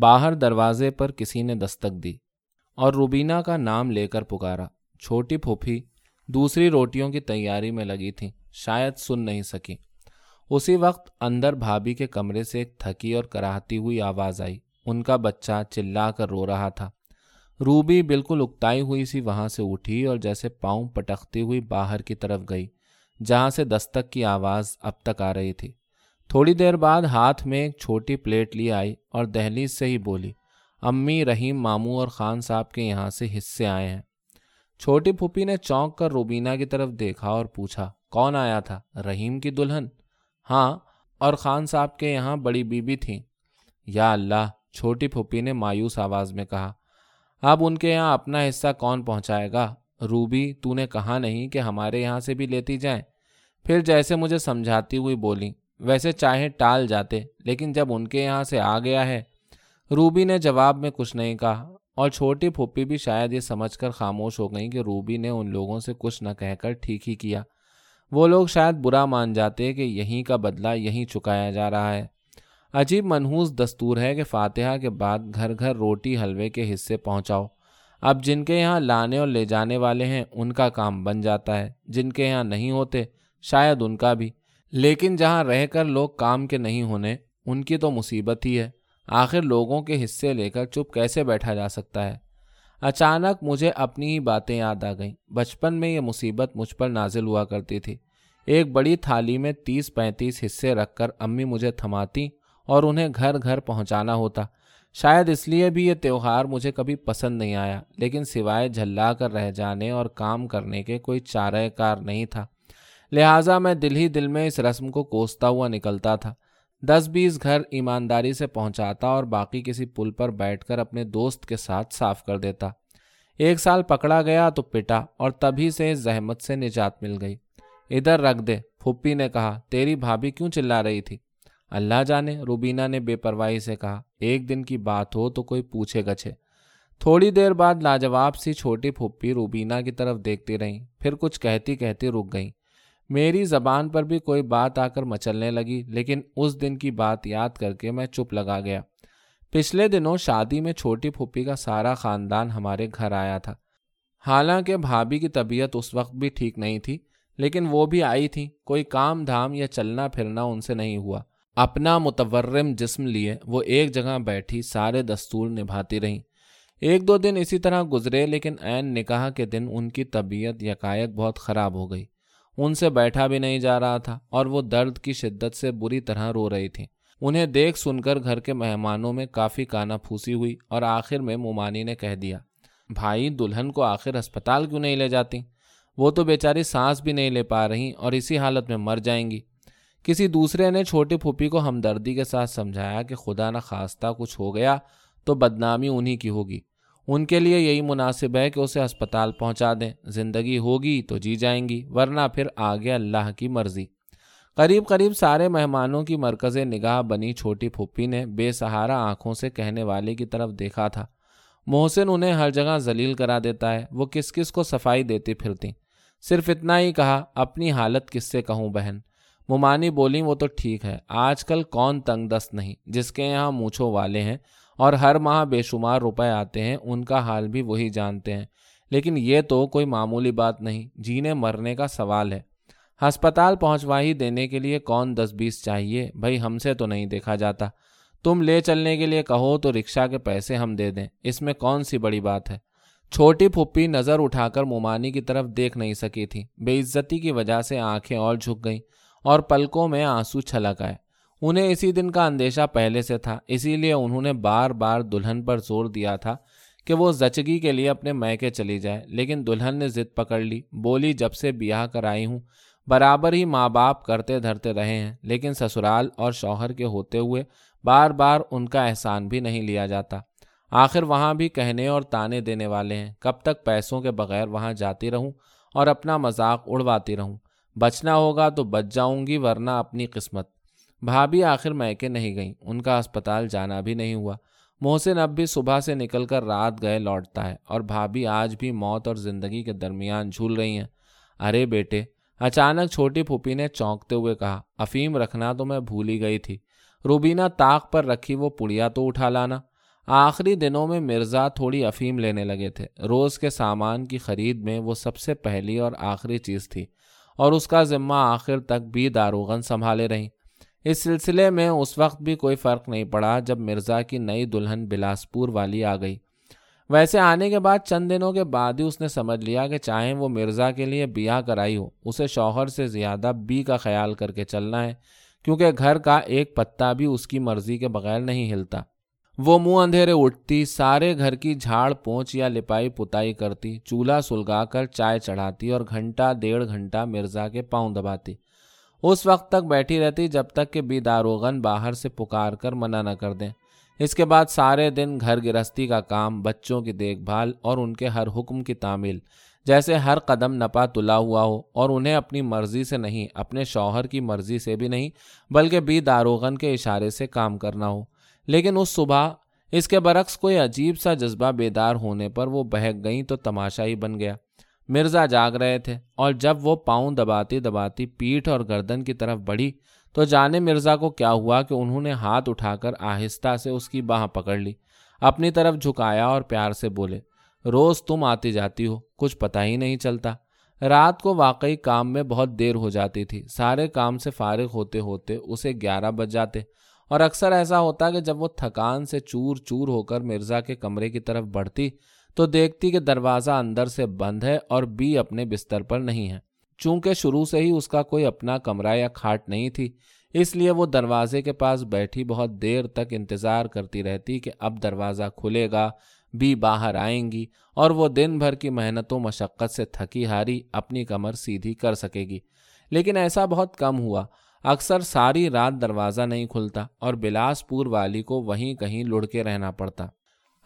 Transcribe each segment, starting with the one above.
باہر دروازے پر کسی نے دستک دی اور روبینہ کا نام لے کر پکارا۔ چھوٹی پھوپھی دوسری روٹیوں کی تیاری میں لگی تھیں، شاید سن نہیں سکی۔ اسی وقت اندر بھابھی کے کمرے سے ایک تھکی اور کراہتی ہوئی آواز آئی۔ ان کا بچہ چلا کر رو رہا تھا۔ روبی بالکل اکتائی ہوئی سی وہاں سے اٹھی اور جیسے پاؤں پٹکتی ہوئی باہر کی طرف گئی، جہاں سے دستک کی آواز اب تک آ رہی تھی۔ تھوڑی دیر بعد ہاتھ میں ایک چھوٹی پلیٹ لی آئی اور دہلیز سے ہی بولی، امی رحیم ماموں اور خان صاحب کے یہاں سے حصے آئے ہیں۔ چھوٹی پھوپھی نے چونک کر روبینہ کی طرف دیکھا اور پوچھا، کون آیا تھا؟ رحیم کی دلہن؟ ہاں اور خان صاحب کے یہاں بڑی بیوی تھیں یا اللہ، چھوٹی پھوپھی نے مایوس آواز میں کہا، اب ان کے یہاں اپنا حصہ کون پہنچائے گا؟ روبی، تو نے کہا نہیں کہ ہمارے یہاں سے بھی لیتی جائیں۔ پھر جیسے مجھے سمجھاتی ہوئی بولی ویسے چاہے ٹال جاتے، لیکن جب ان کے یہاں سے آ گیا ہے، روبی نے جواب میں کچھ نہیں کہا، اور چھوٹی پھوپھی بھی شاید یہ سمجھ کر خاموش ہو گئی کہ روبی نے ان لوگوں سے کچھ نہ کہہ کر ٹھیک ہی کیا۔ وہ لوگ شاید برا مان جاتے کہ یہیں کا بدلہ یہیں چکایا جا رہا ہے۔ عجیب منحوس دستور ہے کہ فاتحہ کے بعد گھر گھر روٹی حلوے کے حصے پہنچاؤ۔ اب جن کے یہاں لانے اور لے جانے والے ہیں، ان کا کام بن جاتا ہے۔ جن کے یہاں نہیں ہوتے، شاید ان کا بھی۔ لیکن جہاں رہ کر لوگ کام کے نہیں ہونے، ان کی تو مصیبت ہی ہے۔ آخر لوگوں کے حصے لے کر چپ کیسے بیٹھا جا سکتا ہے؟ اچانک مجھے اپنی ہی باتیں یاد آ گئیں۔ بچپن میں یہ مصیبت مجھ پر نازل ہوا کرتی تھی۔ ایک بڑی تھالی میں تیس پینتیس حصے رکھ کر امی مجھے تھماتی اور انہیں گھر گھر پہنچانا ہوتا۔ شاید اس لیے بھی یہ تہوار مجھے کبھی پسند نہیں آیا، لیکن سوائے جھلا کر رہ جانے اور کام کرنے کے کوئی چارہ کار نہیں تھا۔ لہٰذا میں دل ہی دل میں اس رسم کو کوستا ہوا نکلتا تھا۔ دس بیس گھر ایمانداری سے پہنچاتا اور باقی کسی پل پر بیٹھ کر اپنے دوست کے ساتھ صاف کر دیتا۔ ایک سال پکڑا گیا تو پٹا اور تبھی سے اس زحمت سے نجات مل گئی۔ ادھر رکھ دے پھپھی نے کہا، تیری بھابھی کیوں چلا رہی تھی؟ اللہ جانے، روبینہ نے بے پرواہی سے کہا، ایک دن کی بات ہو تو کوئی پوچھے گچھے۔ تھوڑی دیر بعد لاجواب سی چھوٹی پھپھی روبینہ کی طرف دیکھتی رہیں، پھر کچھ کہتی کہتی رک گئیں۔ میری زبان پر بھی کوئی بات آ کر مچلنے لگی، لیکن اس دن کی بات یاد کر کے میں چپ لگا گیا۔ پچھلے دنوں شادی میں چھوٹی پھپھی کا سارا خاندان ہمارے گھر آیا تھا۔ حالانکہ بھابھی کی طبیعت اس وقت بھی ٹھیک نہیں تھی، لیکن وہ بھی آئی تھی کوئی کام دھام یا چلنا پھرنا ان سے نہیں ہوا۔ اپنا متورم جسم لیے وہ ایک جگہ بیٹھی سارے دستور نبھاتی رہیں۔ ایک دو دن اسی طرح گزرے، لیکن عین نکاح کے دن ان کی طبیعت یکایک بہت خراب ہو گئی۔ ان سے بیٹھا بھی نہیں جا رہا تھا اور وہ درد کی شدت سے بری طرح رو رہی تھی انہیں دیکھ سن کر گھر کے مہمانوں میں کافی کانا پھوسی ہوئی اور آخر میں مومانی نے کہہ دیا، بھائی، دلہن کو آخر ہسپتال کیوں نہیں لے جاتی؟ وہ تو بیچاری سانس بھی نہیں لے پا رہی اور اسی حالت میں مر جائیں گی۔ کسی دوسرے نے چھوٹی پھوپھی کو ہمدردی کے ساتھ سمجھایا کہ خدا نہ خواستہ کچھ ہو گیا تو بدنامی انہی کی ہوگی۔ ان کے لیے یہی مناسب ہے کہ اسے اسپتال پہنچا دیں۔ زندگی ہوگی تو جی جائیں گی، ورنہ پھر آگے اللہ کی مرضی۔ قریب قریب سارے مہمانوں کی مرکز نگاہ بنی چھوٹی پھپھی نے بے سہارا آنکھوں سے کہنے والے کی طرف دیکھا تھا۔ محسن انہیں ہر جگہ ذلیل کرا دیتا ہے، وہ کس کس کو صفائی دیتی پھرتی صرف اتنا ہی کہا، اپنی حالت کس سے کہوں بہن؟ ممانی بولی وہ تو ٹھیک ہے، آج کل کون تنگ دست نہیں، جس کے یہاں مونچھوں والے ہیں۔ اور ہر ماہ بے شمار روپے آتے ہیں، ان کا حال بھی وہی جانتے ہیں۔ لیکن یہ تو کوئی معمولی بات نہیں، جینے مرنے کا سوال ہے۔ ہسپتال پہنچوا ہی دینے کے لیے کون دس بیس چاہیے؟ بھائی ہم سے تو نہیں دیکھا جاتا۔ تم لے چلنے کے لیے کہو تو رکشا کے پیسے ہم دے دیں۔ اس میں کون سی بڑی بات ہے؟ چھوٹی پھپھی نظر اٹھا کر مومانی کی طرف دیکھ نہیں سکی تھی۔ بے عزتی کی وجہ سے آنکھیں اور جھک گئیں اور پلکوں میں آنسو چھلک آئے۔ انہیں اسی دن کا اندیشہ پہلے سے تھا، اسی لیے انہوں نے بار بار دلہن پر زور دیا تھا کہ وہ زچگی کے لیے اپنے میکے چلی جائے، لیکن دلہن نے ضد پکڑ لی، بولی جب سے بیاہ کر آئی ہوں، برابر ہی ماں باپ کرتے دھرتے رہے ہیں، لیکن سسرال اور شوہر کے ہوتے ہوئے بار بار ان کا احسان بھی نہیں لیا جاتا۔ آخر وہاں بھی کہنے اور تانے دینے والے ہیں، کب تک پیسوں کے بغیر وہاں جاتی رہوں اور اپنا مذاق اڑواتی رہوں۔ بچنا ہوگا تو بچ جاؤں گی، ورنہ اپنی قسمت۔ بھابھی آخر میکے نہیں گئیں۔ ان کا اسپتال جانا بھی نہیں ہوا۔ محسن اب بھی صبح سے نکل کر رات گئے لوٹتا ہے اور بھابھی آج بھی موت اور زندگی کے درمیان جھول رہی ہیں۔ ارے بیٹے، اچانک چھوٹی پھوپھی نے چونکتے ہوئے کہا، افیم رکھنا تو میں بھول ہی گئی تھی۔ روبینہ طاق پر رکھی وہ پڑیا تو اٹھا لانا۔ آخری دنوں میں مرزا تھوڑی افیم لینے لگے تھے۔ روز کے سامان کی خرید میں وہ سب سے پہلی اور آخری چیز تھی اور اس کا ذمہ آخر تک بھی داروغن سنبھالے رہیں۔ اس سلسلے میں اس وقت بھی کوئی فرق نہیں پڑا جب مرزا کی نئی دلہن بلاسپور والی آ گئی۔ ویسے آنے کے بعد چند دنوں کے بعد ہی اس نے سمجھ لیا کہ چاہے وہ مرزا کے لیے بیاہ کرائی ہو، اسے شوہر سے زیادہ بی کا خیال کر کے چلنا ہے، کیونکہ گھر کا ایک پتا بھی اس کی مرضی کے بغیر نہیں ہلتا۔ وہ منہ اندھیرے اٹھتی، سارے گھر کی جھاڑ پونچھ یا لپائی پتائی کرتی، چولہا سلگا کر چائے چڑھاتی اور گھنٹہ، ڈیڑھ گھنٹہ مرزا کے پاؤں دباتی۔ اس وقت تک بیٹھی رہتی جب تک کہ بی داروغن باہر سے پکار کر منع نہ کر دیں۔ اس کے بعد سارے دن گھر گرہستی کا کام، بچوں کی دیکھ بھال اور ان کے ہر حکم کی تعمیل۔ جیسے ہر قدم نپا تلا ہوا ہو اور انہیں اپنی مرضی سے نہیں، اپنے شوہر کی مرضی سے بھی نہیں، بلکہ بی داروغن کے اشارے سے کام کرنا ہو۔ لیکن اس صبح، اس کے برعکس کوئی عجیب سا جذبہ بیدار ہونے پر وہ بہک گئیں تو تماشا ہی بن گیا۔ مرزا جاگ رہے تھے اور جب وہ پاؤں دباتی دباتی پیٹھ اور گردن کی طرف بڑھی تو جانے مرزا کو کیا ہوا کہ انہوں نے ہاتھ اٹھا کر آہستہ سے اس کی باہ پکڑ لی، اپنی طرف جھکایا اور پیار سے بولے، روز تم آتی جاتی ہو، کچھ پتہ ہی نہیں چلتا۔ رات کو واقعی کام میں بہت دیر ہو جاتی تھی، سارے کام سے فارغ ہوتے ہوتے اسے گیارہ بج جاتے۔ اور اکثر ایسا ہوتا کہ جب وہ تھکان سے چور چور ہو کر مرزا کے کمرے کی طرف بڑھتی تو دیکھتی کہ دروازہ اندر سے بند ہے اور بی اپنے بستر پر نہیں ہے۔ چونکہ شروع سے ہی اس کا کوئی اپنا کمرہ یا کھاٹ نہیں تھی، اس لیے وہ دروازے کے پاس بیٹھی بہت دیر تک انتظار کرتی رہتی کہ اب دروازہ کھلے گا، بی باہر آئیں گی اور وہ دن بھر کی محنت و مشقت سے تھکی ہاری اپنی کمر سیدھی کر سکے گی۔ لیکن ایسا بہت کم ہوا۔ اکثر ساری رات دروازہ نہیں کھلتا اور بلاس پور والی کو وہیں کہیں لڑکے رہنا پڑتا۔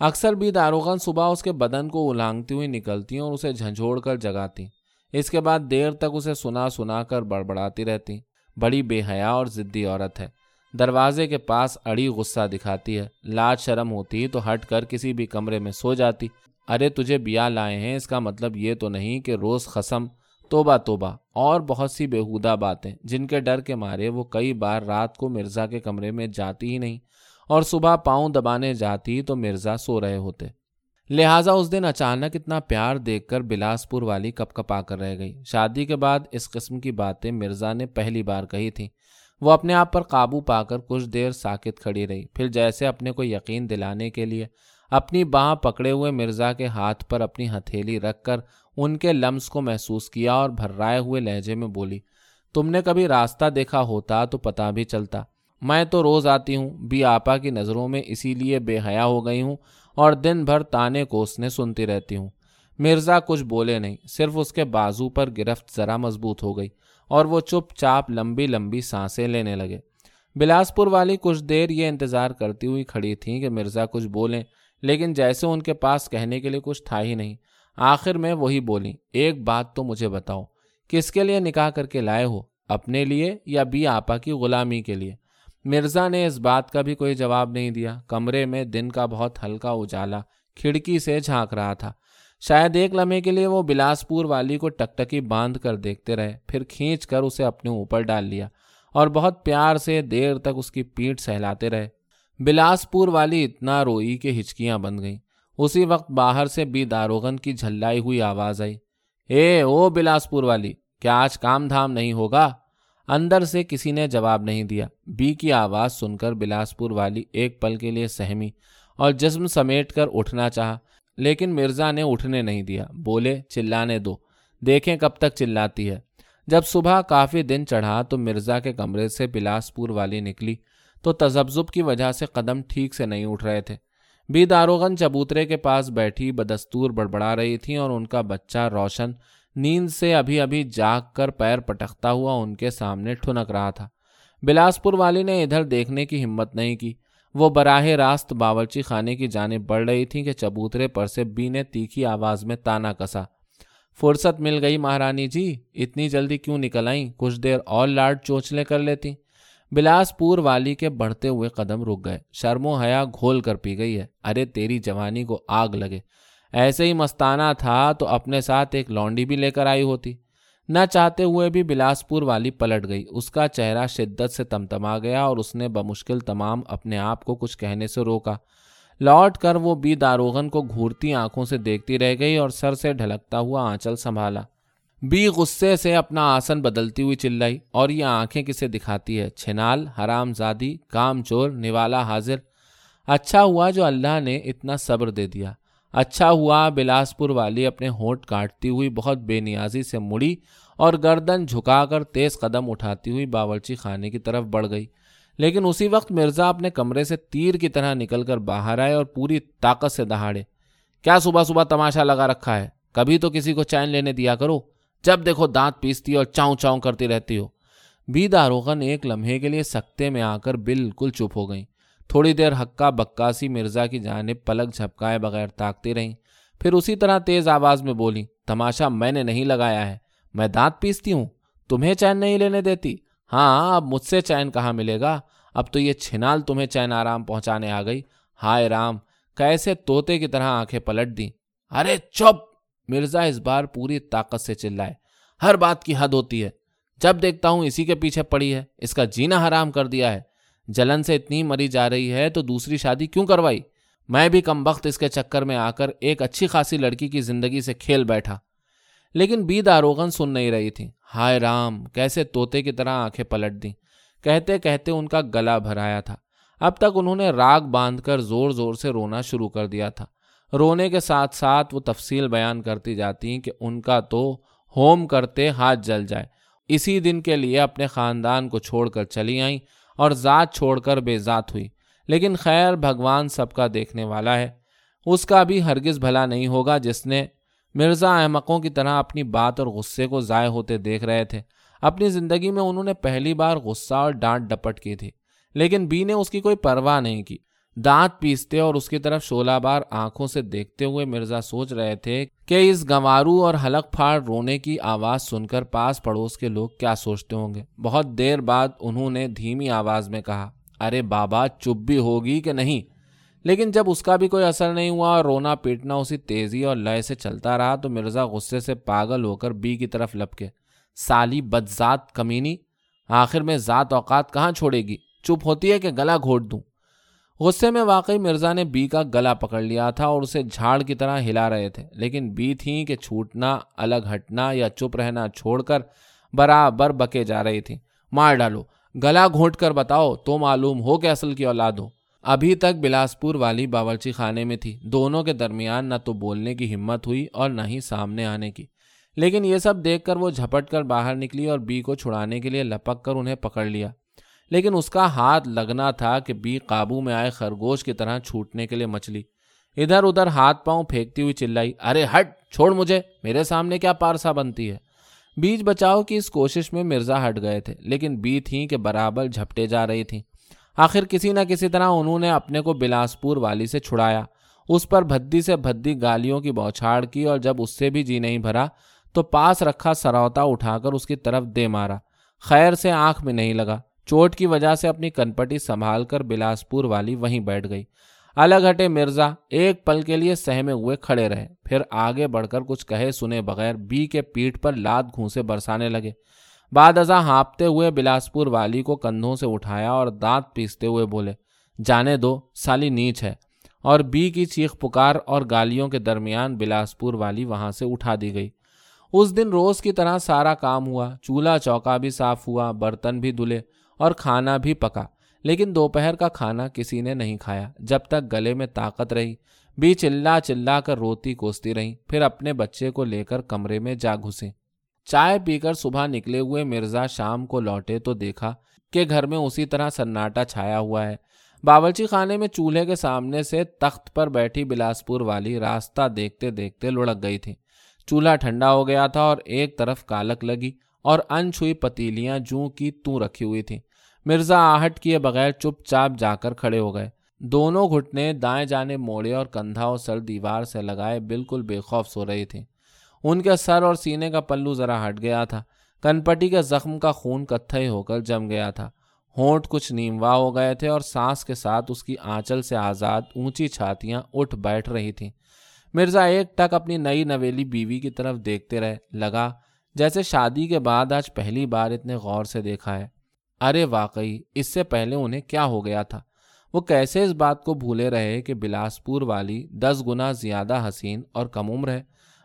اکثر بھی داروغن صبح اس کے بدن کو الانگتی ہوئی نکلتی اور اسے جھنجھوڑ کر جگاتی اس کے بعد دیر تک اسے سنا سنا کر بڑبڑاتی رہتی بڑی بے حیا اور ضدی عورت ہے۔ دروازے کے پاس اڑی غصہ دکھاتی ہے۔ لاج شرم ہوتی تو ہٹ کر کسی بھی کمرے میں سو جاتی۔ ارے تجھے بیا لائے ہیں، اس کا مطلب یہ تو نہیں کہ روز قسم توبہ توبہ۔ اور بہت سی بےحودہ باتیں، جن کے ڈر کے مارے وہ کئی بار رات کو مرزا کے کمرے میں جاتی ہی نہیں۔ اور صبح پاؤں دبانے جاتی تو مرزا سو رہے ہوتے۔ لہٰذا اس دن اچانک اتنا پیار دیکھ کر بلاسپور والی کپ کپ آ کر رہ گئی۔ شادی کے بعد اس قسم کی باتیں مرزا نے پہلی بار کہی تھیں۔ وہ اپنے آپ پر قابو پا کر کچھ دیر ساکت کھڑی رہی۔ پھر جیسے اپنے کو یقین دلانے کے لیے اپنی باں پکڑے ہوئے مرزا کے ہاتھ پر اپنی ہتھیلی رکھ کر ان کے لمس کو محسوس کیا اور بھررائے ہوئے لہجے میں بولی، تم نے کبھی راستہ دیکھا ہوتا تو پتہ بھی چلتا۔ میں تو روز آتی ہوں بی آپا کی نظروں میں اسی لیے بے حیا ہو گئی ہوں اور دن بھر تانے کوسنے سنتی رہتی ہوں۔ مرزا کچھ بولے نہیں، صرف اس کے بازو پر گرفت ذرا مضبوط ہو گئی اور وہ چپ چاپ لمبی لمبی سانسیں لینے لگے۔ بلاسپور والی کچھ دیر یہ انتظار کرتی ہوئی کھڑی تھیں کہ مرزا کچھ بولیں، لیکن جیسے ان کے پاس کہنے کے لیے کچھ تھا ہی نہیں۔ آخر میں وہی بولی ایک بات تو مجھے بتاؤ، کس کے لیے نکاح کر کے لائے ہو، اپنے لیے یا بی آپا کی غلامی کے لیے؟ مرزا نے اس بات کا بھی کوئی جواب نہیں دیا۔ کمرے میں دن کا بہت ہلکا اجالا، کھڑکی سے جھانک رہا تھا۔ شاید ایک لمحے کے لیے وہ بلاسپور والی کو ٹکٹکی باندھ کر دیکھتے رہے، پھر کھینچ کر اسے اپنے اوپر ڈال لیا اور بہت پیار سے دیر تک اس کی پیٹ سہلاتے رہے۔ بلاسپور والی اتنا روئی کہ ہچکیاں بند گئیں۔ اسی وقت باہر سے بی داروغن کی جھلائی ہوئی آواز آئی۔ اے، او بلاسپور والی، کیا آج کام دھام نہیں ہوگا؟ اندر سے کسی نے جواب نہیں دیا۔ بی کی آواز سن کر بلاسپور والی ایک پل کے لیے سہمی اور جسم سمیٹ کر اٹھنا چاہا، لیکن مرزا نے اٹھنے نہیں دیا۔ بولے، چلانے دو۔ دیکھیں کب تک چلاتی ہے۔ جب صبح کافی دن چڑھا تو مرزا کے کمرے سے بلاسپور والی نکلی تو تذبذب کی وجہ سے قدم ٹھیک سے نہیں اٹھ رہے تھے۔ بی داروغن چبوترے کے پاس بیٹھی، بدستور بڑبڑا رہی تھی اور ان کا بچہ روشن نیند سے ابھی ابھی جاگ کر پیر پٹکتا ہوا ان کے سامنے ٹھنک رہا تھا۔ بلاسپور والی نے ادھر دیکھنے کی ہمت نہیں کی۔ وہ براہ راست باورچی خانے کی جانب بڑھ رہی تھی کہ چبوترے پر سے بی نے تیکھی آواز میں تانا کسا۔ فرصت مل گئی مہارانی جی اتنی جلدی کیوں نکل آئیں؟ کچھ دیر اور لاڈ چوچلے کر لیتی۔ بلاسپور والی کے بڑھتے ہوئے قدم رک گئے۔ شرم و حیا گھول کر پی گئی ہے۔ ارے تیری جوانی کو آگ لگے۔ ایسے ہی مستانہ تھا تو اپنے ساتھ ایک لونڈی بھی لے کر آئی ہوتی۔ نہ چاہتے ہوئے بھی بلاسپور والی پلٹ گئی۔ اس کا چہرہ شدت سے تمتما گیا اور اس نے بمشکل تمام اپنے آپ کو کچھ کہنے سے روکا۔ لوٹ کر وہ بی داروغن کو گھورتی آنکھوں سے دیکھتی رہ گئی اور سر سے ڈھلکتا ہوا آنچل سنبھالا۔ بی غصے سے اپنا آسن بدلتی ہوئی چلائی اور یہ آنکھیں کسے دکھاتی ہے؟ چھنال حرام زادی کام چور، نوالا حاضر۔ اچھا ہوا جو اللہ نے اتنا صبر دے دیا۔ اچھا ہوا بلاسپور والی اپنے ہونٹ کاٹتی ہوئی بہت بے نیازی سے مڑی اور گردن جھکا کر تیز قدم اٹھاتی ہوئی باورچی خانے کی طرف بڑھ گئی۔ لیکن اسی وقت مرزا اپنے کمرے سے تیر کی طرح نکل کر باہر آئے اور پوری طاقت سے دہاڑے۔ کیا صبح صبح تماشا لگا رکھا ہے؟ کبھی تو کسی کو چین لینے دیا کرو۔ جب دیکھو دانت پیستی اور چاؤں چاؤں کرتی رہتی ہو۔ بی داروغن ایک لمحے کے لیے سکتے میں آ کر بالکل چپ ہو گئیں۔ تھوڑی دیر حقہ بکاسی مرزا کی جانب پلک جھپکائے بغیر تاکتی رہیں۔ پھر اسی طرح تیز آواز میں بولی، تماشا میں نے نہیں لگایا ہے، میں دانت پیستی ہوں، تمہیں چین نہیں لینے دیتی۔ ہاں اب مجھ سے چین کہاں ملے گا؟ اب تو یہ چھنال تمہیں چین آرام پہنچانے آ گئی۔ ہائے رام، کیسے توتے کی طرح آنکھیں پلٹ دی ارے چپ! مرزا اس بار پوری طاقت سے چلائے۔ ہر بات کی حد ہوتی ہے۔ جب دیکھتا ہوں اسی کے پیچھے پڑی ہے، اس کا جینا حرام کر دیا ہے۔ جلن سے اتنی مری جا رہی ہے تو دوسری شادی کیوں کروائی؟ میں بھی کم وقت اس کے چکر میں آ کر ایک اچھی خاصی لڑکی کی زندگی سے کھیل بیٹھا۔ لیکن بی داروغن سن نہیں رہی تھی۔ ہائے رام، کیسے توتے کی طرح آنکھیں پلٹ دیں۔ کہتے کہتے ان کا گلا بھرایا تھا۔ اب تک انہوں نے راگ باندھ کر زور زور سے رونا شروع کر دیا تھا۔ رونے کے ساتھ ساتھ وہ تفصیل بیان کرتی جاتی کہ ان کا تو ہوم کرتے ہاتھ جل جائے۔ اسی دن کے لیے اپنے خاندان کو چھوڑ کر چلی آئیں۔ اور ذات چھوڑ کر بے ذات ہوئی۔ لیکن خیر، بھگوان سب کا دیکھنے والا ہے۔ اس کا بھی ہرگز بھلا نہیں ہوگا جس نے مرزا احمقوں کی طرح اپنی بات اور غصے کو ضائع ہوتے دیکھ رہے تھے۔ اپنی زندگی میں انہوں نے پہلی بار غصہ اور ڈانٹ ڈپٹ کی تھی، لیکن بی نے اس کی کوئی پرواہ نہیں کی۔ دانت پیستے اور اس کی طرف شولہ بار آنکھوں سے دیکھتے ہوئے مرزا سوچ رہے تھے کہ اس گنوارو اور حلق پھاڑ رونے کی آواز سن کر پاس پڑوس کے لوگ کیا سوچتے ہوں گے۔ بہت دیر بعد انہوں نے دھیمی آواز میں کہا، ارے بابا، چپ بھی ہوگی کہ نہیں؟ لیکن جب اس کا بھی کوئی اثر نہیں ہوا اور رونا پیٹنا اسی تیزی اور لیے سے چلتا رہا تو مرزا غصے سے پاگل ہو کر بی کی طرف لپکے۔ سالی بدذات کمینی، آخر میں ذات اوقات کہاں چھوڑے گی؟ چپ ہوتی ہے کہ گلا گھوٹ دوں۔ غصے میں واقعی مرزا نے بی کا گلا پکڑ لیا تھا اور اسے جھاڑ کی طرح ہلا رہے تھے۔ لیکن بی تھیں کہ چھوٹنا، الگ ہٹنا یا چپ رہنا چھوڑ کر برابر بکے جا رہی تھیں۔ مار ڈالو۔ گلا گھونٹ کر بتاؤ، تو معلوم ہو کہ اصل کی اولاد ہو۔ ابھی تک بلاسپور والی باورچی خانے میں تھی۔ دونوں کے درمیان نہ تو بولنے کی ہمت ہوئی اور نہ ہی سامنے آنے کی۔ لیکن یہ سب دیکھ کر وہ جھپٹ کر باہر نکلی اور بی کو چھڑانے کے لیے لپک کر انہیں پکڑ لیا۔ لیکن اس کا ہاتھ لگنا تھا کہ بی قابو میں آئے خرگوش کی طرح چھوٹنے کے لیے مچلی ادھر ادھر ہاتھ پاؤں پھینکتی ہوئی چلائی۔ ارے ہٹ، چھوڑ مجھے، میرے سامنے کیا پارسا بنتی ہے؟ بیچ بچاؤ کی اس کوشش میں مرزا ہٹ گئے تھے، لیکن بی تھیں کہ برابر جھپٹے جا رہی تھیں۔ آخر کسی نہ کسی طرح انہوں نے اپنے کو بلاسپور والی سے چھڑایا۔ اس پر بھدی سے بھدی گالیوں کی بوچھاڑ کی اور جب اس سے بھی جی نہیں بھرا تو پاس رکھا سروتا اٹھا کر اس کی طرف دے مارا۔ خیر سے آنکھ میں نہیں لگا۔ چوٹ کی وجہ سے اپنی کنپٹی سنبھال کر بلاسپور والی وہیں بیٹھ گئی۔ الگ ہٹے مرزا، ایک پل کے لیے سہمے ہوئے کھڑے رہے۔ پھر آگے بڑھ کر کچھ کہے سنے بغیر بی کے پیٹ پر لاد گھونسے برسانے لگے۔ بعد ازاں ہانپتے ہوئے بلاسپور والی کو کندھوں سے اٹھایا اور دانت پیستے ہوئے بولے، جانے دو، سالی نیچ ہے۔ اور بی کی چیخ پکار اور گالیوں کے درمیان بلاسپور والی وہاں سے اٹھا دی گئی۔ اس دن روز کی طرح سارا کام ہوا، چولہا چوکا بھی صاف ہوا، برتن بھی دھلے۔ اور کھانا بھی پکا، لیکن دوپہر کا کھانا کسی نے نہیں کھایا۔ جب تک گلے میں طاقت رہی، بھی چلا چلا کر روتی کوستی رہی، پھر اپنے بچے کو لے کر کمرے میں جا گھسے۔ چائے پی کر صبح نکلے ہوئے مرزا شام کو لوٹے تو دیکھا کہ گھر میں اسی طرح سناٹا چھایا ہوا ہے۔ باورچی خانے میں چولہے کے سامنے سے تخت پر بیٹھی بلاسپور والی راستہ دیکھتے دیکھتے لڑک گئی تھی۔ چولہا ٹھنڈا ہو گیا تھا اور ایک طرف کالک لگی اور ان چھوئی پتیلیاں جوں کی توں رکھی ہوئی تھیں۔ مرزا آہٹ کیے بغیر چپ چاپ جا کر کھڑے ہو گئے۔ دونوں گھٹنے دائیں جانے موڑے اور کندھا اور سر دیوار سے لگائے بالکل بے خوف سو رہی تھیں ان کے سر اور سینے کا پلو ذرا ہٹ گیا تھا۔ کنپٹی کے زخم کا خون کتھئی ہو کر جم گیا تھا۔ ہونٹ کچھ نیموا ہو گئے تھے اور سانس کے ساتھ اس کی آنچل سے آزاد اونچی چھاتیاں اٹھ بیٹھ رہی تھیں۔ مرزا ایک ٹک اپنی نئی نویلی بیوی کی طرف دیکھتے رہے۔ لگا جیسے شادی کے بعد آج پہلی بار اتنے غور سے دیکھا ہے۔ ارے واقعی، اس سے پہلے انہیں کیا ہو گیا تھا؟ وہ کیسے اس بات کو بھولے رہے کہ بلاسپور والی دس گنا زیادہ حسین اور کم عمر ہے؟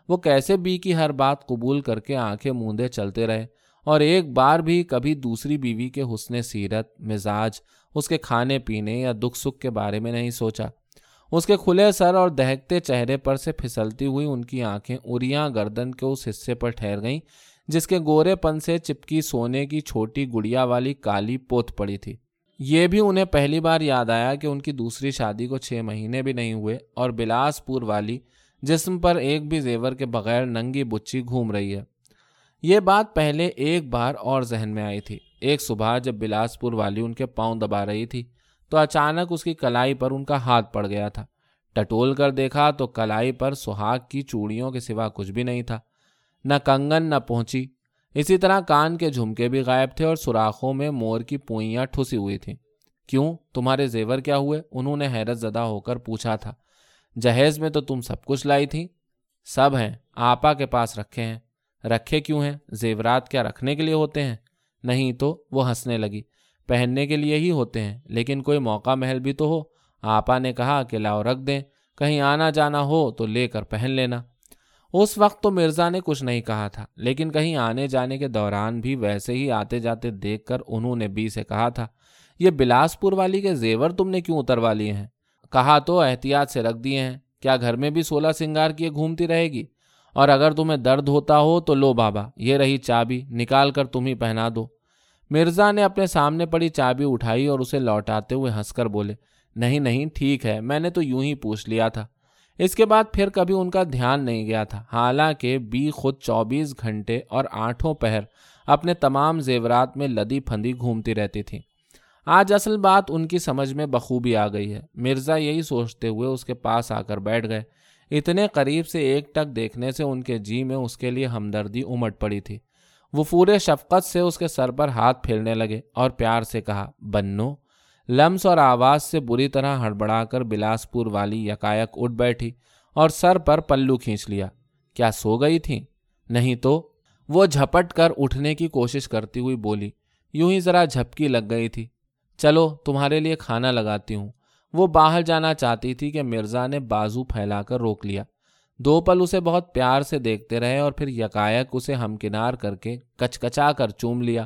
وہ کیسے بی کی ہر بات قبول کر کے آنکھیں موندے چلتے رہے؟ اور ایک بار بھی کبھی دوسری بیوی کے حسن سیرت، مزاج، اس کے کھانے پینے یا دکھ سکھ کے بارے میں نہیں سوچا۔ اس کے کھلے سر اور دہکتے چہرے پر سے پھسلتی ہوئی ان کی آنکھیں اریاں گردن کے اس حصے پر ٹھہر گئیں جس کے گورے پن سے چپکی سونے کی چھوٹی گڑیا والی کالی پوت پڑی تھی۔ یہ بھی انہیں پہلی بار یاد آیا کہ ان کی دوسری شادی کو چھ مہینے بھی نہیں ہوئے اور بلاس پور والی جسم پر ایک بھی زیور کے بغیر ننگی بچی گھوم رہی ہے۔ یہ بات پہلے ایک بار اور ذہن میں آئی تھی۔ ایک صبح جب بلاس پور والی ان کے پاؤں دبا رہی تھی تو اچانک اس کی کلائی پر ان کا ہاتھ پڑ گیا تھا۔ ٹٹول کر دیکھا تو کلائی پر سہاگ کی چوڑیوں کے سوا کچھ بھی نہیں تھا۔ نہ کنگن نہ پہنچی اسی طرح کان کے جھمکے بھی غائب تھے اور سوراخوں میں مور کی پوئیاں ٹھسی ہوئی تھیں۔ کیوں؟ تمہارے زیور کیا ہوئے؟ انہوں نے حیرت زدہ ہو کر پوچھا تھا۔ جہیز میں تو تم سب کچھ لائی تھی۔ سب ہیں، آپا کے پاس رکھے ہیں۔ رکھے کیوں ہیں؟ زیورات کیا رکھنے کے لیے ہوتے ہیں؟ نہیں تو وہ ہنسنے لگی۔ پہننے کے لیے ہی ہوتے ہیں، لیکن کوئی موقع محل بھی تو ہو۔ آپا نے کہا کہ لاؤ رکھ دیں، کہیں آنا جانا ہو تو لے کر پہن لینا۔ اس وقت تو مرزا نے کچھ نہیں کہا تھا، لیکن کہیں آنے جانے کے دوران بھی ویسے ہی آتے جاتے دیکھ کر انہوں نے بی سے کہا تھا، یہ بلاسپور والی کے زیور تم نے کیوں اتروا لیے ہیں؟ کہا تو احتیاط سے رکھ دیے ہیں، کیا گھر میں بھی سولہ سنگار کیے گھومتی رہے گی؟ اور اگر تمہیں درد ہوتا ہو تو لو بابا، یہ رہی چابی، نکال کر تم ہی پہنا دو۔ مرزا نے اپنے سامنے پڑی چابی اٹھائی اور اسے لوٹاتے ہوئے ہنس کر بولے، نہیں نہیں، ٹھیک ہے، میں نے تو یوں ہی پوچھ لیا تھا۔ اس کے بعد پھر کبھی ان کا دھیان نہیں گیا تھا۔ حالانکہ بی خود چوبیس گھنٹے اور آٹھوں پہر اپنے تمام زیورات میں لدی پھندی گھومتی رہتی تھی۔ آج اصل بات ان کی سمجھ میں بخوبی آ گئی ہے۔ مرزا یہی سوچتے ہوئے اس کے پاس آ کر بیٹھ گئے۔ اتنے قریب سے ایک ٹک دیکھنے سے ان کے جی میں اس کے لیے ہمدردی امٹ پڑی تھی۔ وہ پورے شفقت سے اس کے سر پر ہاتھ پھیرنے لگے اور پیار سے کہا، بنو لمس اور آواز سے بری طرح ہڑبڑا کر بلاسپور والی یکایک اٹھ بیٹھی اور سر پر پلو کھینچ لیا۔ کیا سو گئی تھی نہیں تو؟ وہ جھپٹ کر اٹھنے کی کوشش کرتی ہوئی بولی، یوں ہی ذرا جھپکی لگ گئی تھی۔ چلو، تمہارے لیے کھانا لگاتی ہوں۔ وہ باہر جانا چاہتی تھی کہ مرزا نے بازو پھیلا کر روک لیا۔ دو پل اسے بہت پیار سے دیکھتے رہے اور پھر یکایک اسے ہمکنار کر کے کچکچا کر چوم لیا۔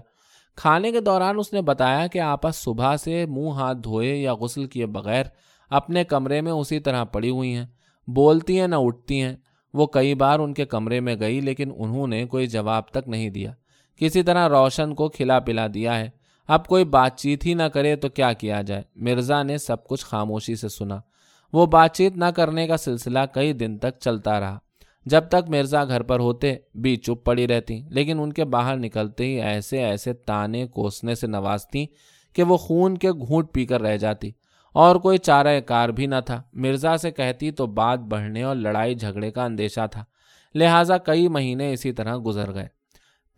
کھانے کے دوران اس نے بتایا کہ آپس صبح سے منہ ہاتھ دھوئے یا غسل کیے بغیر اپنے کمرے میں اسی طرح پڑی ہوئی ہیں۔ بولتی ہیں نہ اٹھتی ہیں۔ وہ کئی بار ان کے کمرے میں گئی لیکن انہوں نے کوئی جواب تک نہیں دیا۔ کسی طرح روشن کو کھلا پلا دیا ہے۔ اب کوئی بات چیت ہی نہ کرے تو کیا کیا جائے؟ مرزا نے سب کچھ خاموشی سے سنا۔ وہ بات چیت نہ کرنے کا سلسلہ کئی دن تک چلتا رہا۔ جب تک مرزا گھر پر ہوتے، بھی چپ پڑی رہتی، لیکن ان کے باہر نکلتے ہی ایسے ایسے تانے کوسنے سے نوازتی کہ وہ خون کے گھونٹ پی کر رہ جاتی۔ اور کوئی چارہ کار بھی نہ تھا۔ مرزا سے کہتی تو بات بڑھنے اور لڑائی جھگڑے کا اندیشہ تھا۔ لہٰذا کئی مہینے اسی طرح گزر گئے۔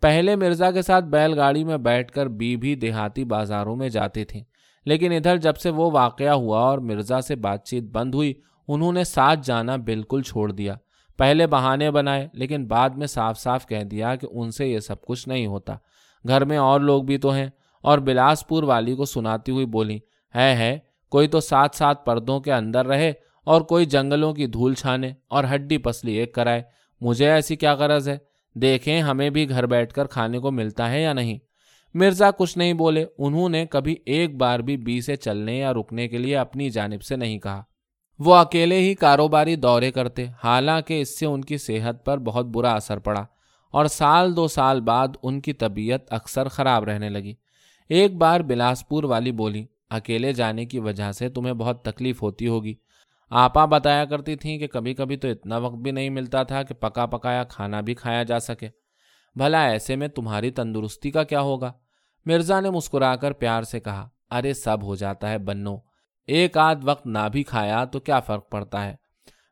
پہلے مرزا کے ساتھ بیل گاڑی میں بیٹھ کر بی بھی دیہاتی بازاروں میں جاتی تھیں لیکن ادھر جب سے وہ واقعہ ہوا اور مرزا سے بات چیت بند ہوئی، انہوں نے ساتھ جانا بالکل چھوڑ دیا۔ پہلے بہانے بنائے، لیکن بعد میں صاف صاف کہہ دیا کہ ان سے یہ سب کچھ نہیں ہوتا۔ گھر میں اور لوگ بھی تو ہیں۔ اور بلاسپور والی کو سناتی ہوئی بولی، ہے ہے، کوئی تو ساتھ ساتھ پردوں کے اندر رہے اور کوئی جنگلوں کی دھول چھانے اور ہڈی پسلی ایک کرائے۔ مجھے ایسی کیا غرض ہے؟ دیکھیں ہمیں بھی گھر بیٹھ کر کھانے کو ملتا ہے یا نہیں۔ مرزا کچھ نہیں بولے، انہوں نے کبھی ایک بار بھی بی سے چلنے یا رکنے کے لیے اپنی جانب سے نہیں کہا۔ وہ اکیلے ہی کاروباری دورے کرتے، حالانکہ اس سے ان کی صحت پر بہت برا اثر پڑا اور سال دو سال بعد ان کی طبیعت اکثر خراب رہنے لگی۔ ایک بار بلاسپور والی بولی، اکیلے جانے کی وجہ سے تمہیں بہت تکلیف ہوتی ہوگی۔ آپا بتایا کرتی تھیں کہ کبھی کبھی تو اتنا وقت بھی نہیں ملتا تھا کہ پکا پکایا کھانا بھی کھایا جا سکے۔ بھلا ایسے میں تمہاری تندرستی کا کیا ہوگا؟ مرزا نے مسکرا کر پیار سے کہا، ارے سب ہو جاتا ہے بنو ایک آدھ وقت نہ بھی کھایا تو کیا فرق پڑتا ہے؟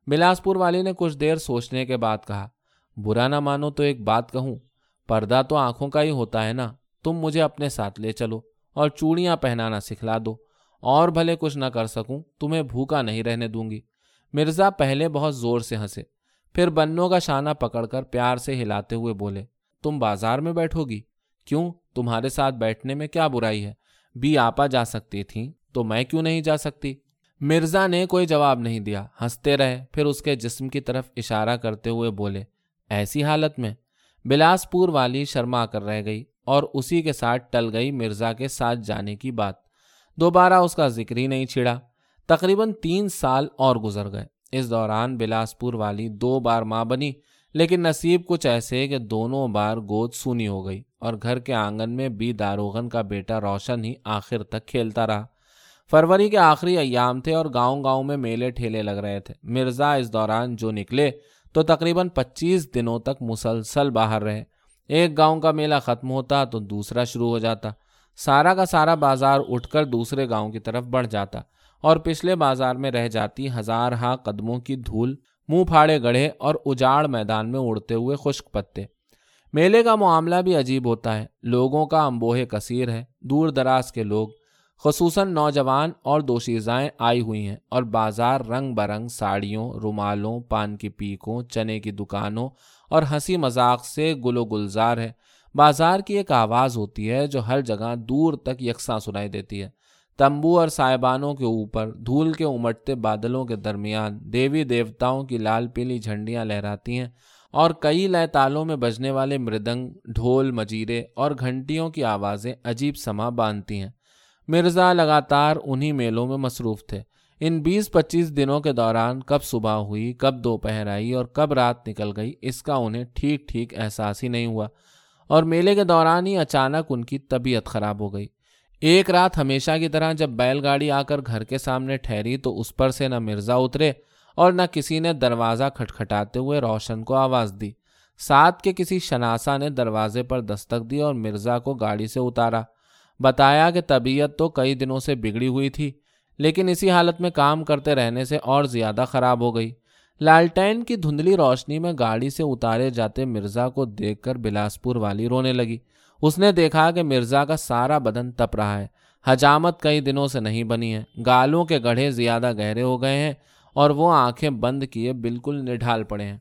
بلاسپور والی نے کچھ دیر سوچنے کے بعد کہا، برا نہ مانو تو ایک بات کہوں، پردہ تو آنکھوں کا ہی ہوتا ہے نا، تم مجھے اپنے ساتھ لے چلو اور چوڑیاں پہنانا سکھلا دو، اور بھلے کچھ نہ کر سکوں، تمہیں بھوکا نہیں رہنے دوں گی۔ مرزا پہلے بہت زور سے ہنسے، پھر بنوں کا شانہ پکڑ کر پیار سے ہلاتے ہوئے بولے، تم بازار میں بیٹھو گی؟ کیوں؟ تمہارے ساتھ بیٹھنے میں کیا برائی ہے؟ بی آپا جا سکتی تھی تو میں کیوں نہیں جا سکتی؟ مرزا نے کوئی جواب نہیں دیا۔ ہنستے رہے، پھر اس کے جسم کی طرف اشارہ کرتے ہوئے بولے، ایسی حالت میں؟ بلاسپور والی شرما کر رہ گئی اور اسی کے ساتھ ٹل گئی مرزا کے ساتھ جانے کی بات۔ دوبارہ اس کا ذکر ہی نہیں چھڑا۔ تقریباً تین سال اور گزر گئے۔ اس دوران بلاسپور والی دو بار ماں بنی، لیکن نصیب کچھ ایسے کہ دونوں بار گود سونی ہو گئی اور گھر کے آنگن میں بی داروغن کا بیٹا روشن ہی آخر تک کھیلتا رہا۔ فروری کے آخری ایام تھے اور گاؤں گاؤں میں میلے ٹھیلے لگ رہے تھے۔ مرزا اس دوران جو نکلے تو تقریباً پچیس دنوں تک مسلسل باہر رہے۔ ایک گاؤں کا میلہ ختم ہوتا تو دوسرا شروع ہو جاتا۔ سارا کا سارا بازار اٹھ کر دوسرے گاؤں کی طرف بڑھ جاتا اور پچھلے بازار میں رہ جاتی ہزار ہا قدموں کی دھول، منہ پھاڑے گڑھے اور اجاڑ میدان میں اڑتے ہوئے خشک پتے۔ میلے کا معاملہ بھی عجیب ہوتا ہے۔ لوگوں کا امبوہ کثیر ہے۔ دور دراز کے لوگ خصوصاً نوجوان اور دوشیزائیں آئی ہوئی ہیں اور بازار رنگ برنگ ساڑیوں، رومالوں، پان کی پیکوں، چنے کی دکانوں اور ہنسی مذاق سے گل و گلزار ہے۔ بازار کی ایک آواز ہوتی ہے جو ہر جگہ دور تک یکساں سنائی دیتی ہے۔ تمبو اور سائبانوں کے اوپر دھول کے امٹتے بادلوں کے درمیان دیوی دیوتاؤں کی لال پیلی جھنڈیاں لہراتی ہیں اور کئی لیے تالوں میں بجنے والے مردنگ، ڈھول، مجیرے اور گھنٹیوں کی آوازیں عجیب سما باندھتی ہیں۔ مرزا لگاتار انہی میلوں میں مصروف تھے۔ ان بیس پچیس دنوں کے دوران کب صبح ہوئی، کب دوپہر آئی اور کب رات نکل گئی، اس کا انہیں ٹھیک ٹھیک احساس ہی نہیں ہوا۔ اور میلے کے دوران ہی اچانک ان کی طبیعت خراب ہو گئی۔ ایک رات ہمیشہ کی طرح جب بیل گاڑی آ کر گھر کے سامنے ٹھہری تو اس پر سے نہ مرزا اترے اور نہ کسی نے دروازہ کھٹکھٹاتے ہوئے روشن کو آواز دی۔ ساتھ کے کسی شناسا نے دروازے پر دستک دی اور مرزا کو گاڑی سے اتارا۔ بتایا کہ طبیعت تو کئی دنوں سے بگڑی ہوئی تھی، لیکن اسی حالت میں کام کرتے رہنے سے اور زیادہ خراب ہو گئی۔ لالٹین کی دھندلی روشنی میں گاڑی سے اتارے جاتے مرزا کو دیکھ کر بلاسپور والی رونے لگی۔ اس نے دیکھا کہ مرزا کا سارا بدن تپ رہا ہے۔ حجامت کئی دنوں سے نہیں بنی ہے۔ گالوں کے گڑھے زیادہ گہرے ہو گئے ہیں اور وہ آنکھیں بند کیے بالکل نڈھال پڑے ہیں۔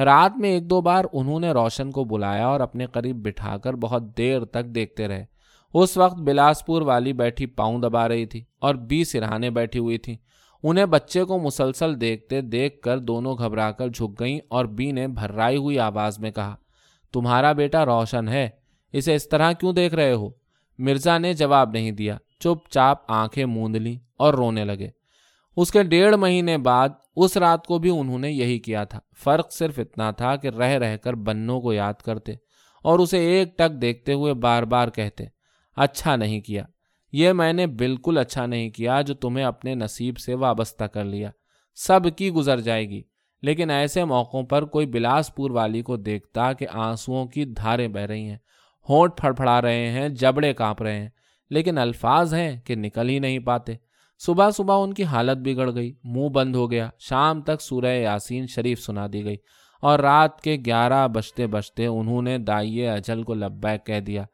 رات میں ایک دو بار انہوں نے روشن کو بلایا اور اپنے قریب بٹھا کر بہت دیر تک دیکھتے رہے۔ اس وقت بلاسپور والی بیٹھی پاؤں دبا رہی تھی اور بی سرہانے بیٹھی ہوئی تھی۔ انہیں بچے کو مسلسل دیکھتے دیکھ کر دونوں گھبرا کر جھک گئیں اور بی نے بھررائی ہوئی آواز میں کہا، تمہارا بیٹا روشن ہے، اسے اس طرح کیوں دیکھ رہے ہو؟ مرزا نے جواب نہیں دیا۔ چپ چاپ آنکھیں موند لی اور رونے لگے۔ اس کے ڈیڑھ مہینے بعد اس رات کو بھی انہوں نے یہی کیا تھا۔ فرق صرف اتنا تھا کہ رہ رہ کر بنوں کو یاد کرتے اور اسے ایک ٹک دیکھتے ہوئے بار بار کہتے اچھا نہیں کیا۔ یہ میں نے بالکل اچھا نہیں کیا جو تمہیں اپنے نصیب سے وابستہ کر لیا۔ سب کی گزر جائے گی۔ لیکن ایسے موقعوں پر کوئی بلاسپور والی کو دیکھتا کہ آنسوؤں کی دھاریں بہ رہی ہیں، ہونٹ پھڑپڑا رہے ہیں، جبڑے کانپ رہے ہیں۔ لیکن الفاظ ہیں کہ نکل ہی نہیں پاتے۔ صبح صبح ان کی حالت بگڑ گئی، منہ بند ہو گیا۔ شام تک سورہ یاسین شریف سنا دی گئی۔ اور رات کے گیارہ بجتے بجتے انہوں نے دائیے اجل کو لبیک کہہ دیا۔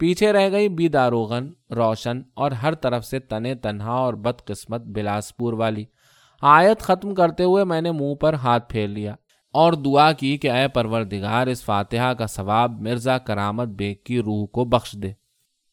پیچھے رہ گئی بی داروغن روشن اور ہر طرف سے تنے تنہا اور بد قسمت بلاسپور والی۔ آیت ختم کرتے ہوئے میں نے منہ پر ہاتھ پھیر لیا اور دعا کی کہ اے پروردگار، اس فاتحہ کا ثواب مرزا کرامت بیگ کی روح کو بخش دے۔